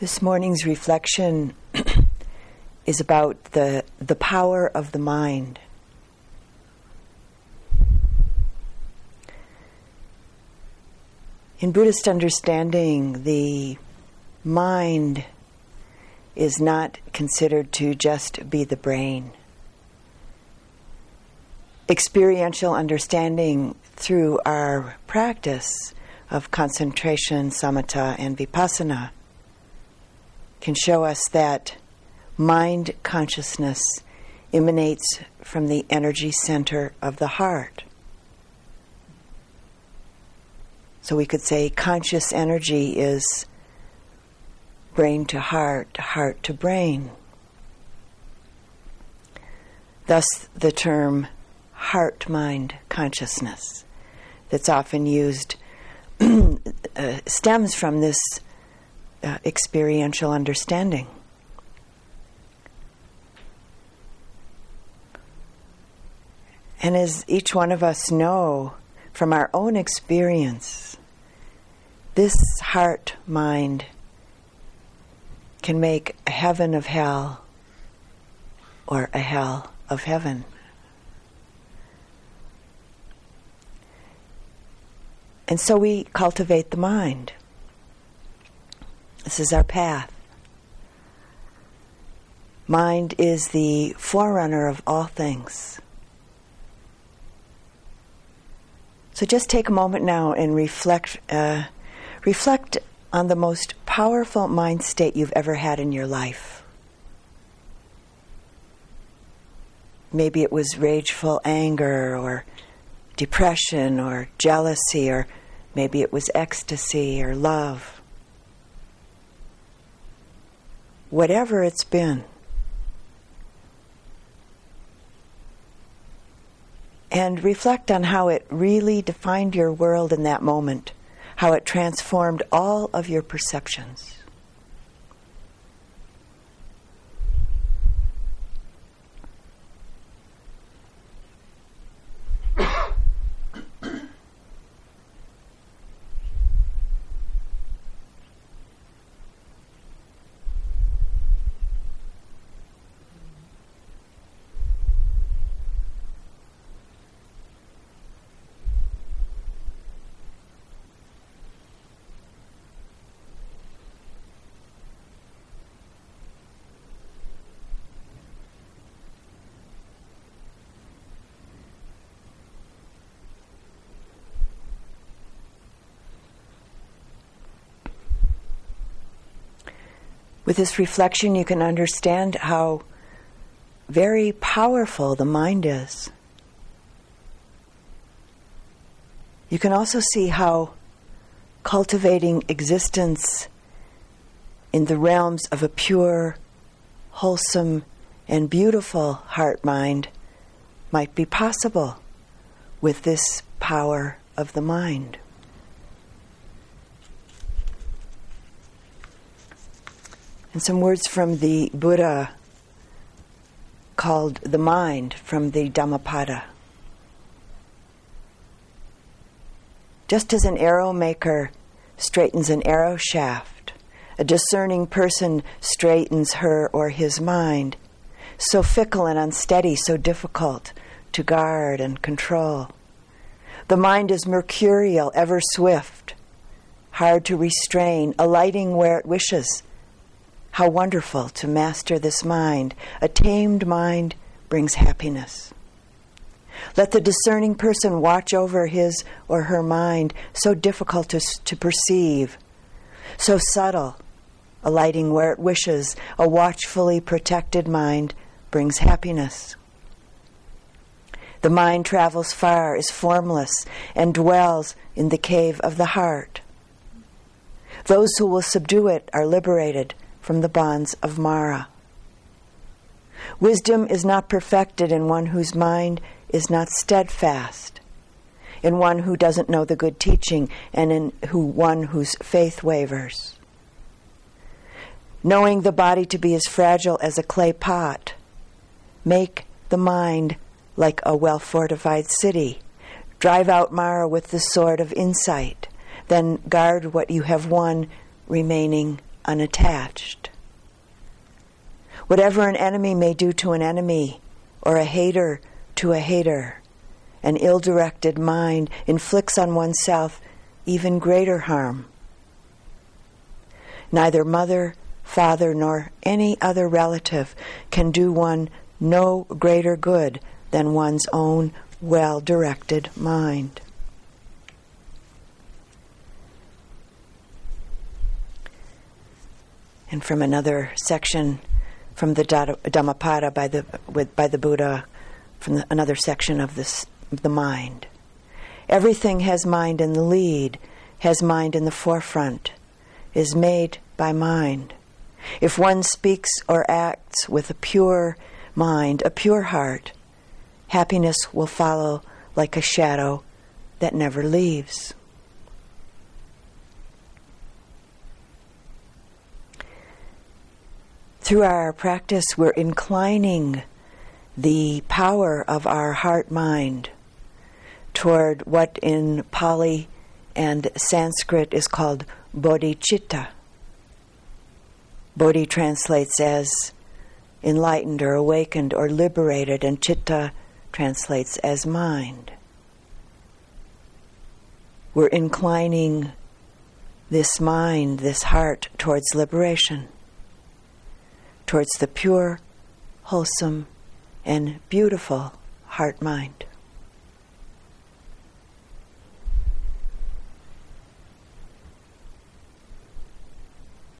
This morning's reflection is about the, the power of the mind. In Buddhist understanding, the mind is not considered to just be the brain. Experiential understanding through our practice of concentration, samatha, and vipassana can show us that mind consciousness emanates from the energy center of the heart. So we could say conscious energy is brain to heart, heart to brain. Thus, the term heart mind consciousness that's often used uh, stems from this uh, experiential understanding. And as each one of us know from our own experience, this heart mind can make a heaven of hell or a hell of heaven. And so we cultivate the mind. This is our path. Mind is the forerunner of all things. So just take a moment now and reflect, uh, reflect on the most powerful mind state you've ever had in your life. Maybe it was rageful anger or depression or jealousy, or maybe it was ecstasy or love. Whatever it's been. And reflect on how it really defined your world in that moment how it transformed all of your perceptions. With this reflection, you can understand how very powerful the mind is. You can also see how cultivating existence in the realms of a pure, wholesome, and beautiful heart mind might be possible with this power of the mind. And some words from the Buddha called the mind from the Dhammapada. Just as an arrow maker straightens an arrow shaft, a discerning person straightens her or his mind, so fickle and unsteady, so difficult to guard and control. The mind is mercurial, ever swift, hard to restrain, alighting where it wishes, how wonderful to master this mind. A tamed mind brings happiness. Let the discerning person watch over his or her mind, so difficult to, to perceive, so subtle, alighting where it wishes. A watchfully protected mind brings happiness. The mind travels far, is formless, and dwells in the cave of the heart. Those who will subdue it are liberated from the bonds of Mara. Wisdom is not perfected in one whose mind is not steadfast, in one who doesn't know the good teaching, and in who one whose faith wavers. Knowing the body to be as fragile as a clay pot, make the mind like a well fortified city. Drive out Mara with the sword of insight, then guard what you have won, remaining unattached. Whatever an enemy may do to an enemy, or a hater to a hater, an ill directed mind inflicts on oneself even greater harm. Neither mother, father, nor any other relative can do one no greater good than one's own well directed mind. And from another section from the Dhammapada by the, with, by the Buddha, from the, another section of this, the mind. Everything has mind in the lead, has mind in the forefront, is made by mind. If one speaks or acts with a pure mind, a pure heart, happiness will follow like a shadow that never leaves. Through our practice, we're inclining the power of our heart mind toward what in Pali and Sanskrit is called bodhicitta. Bodhi translates as enlightened or awakened or liberated, and chitta translates as mind. We're inclining this mind, this heart, towards liberation, towards the pure, wholesome, and beautiful heart mind.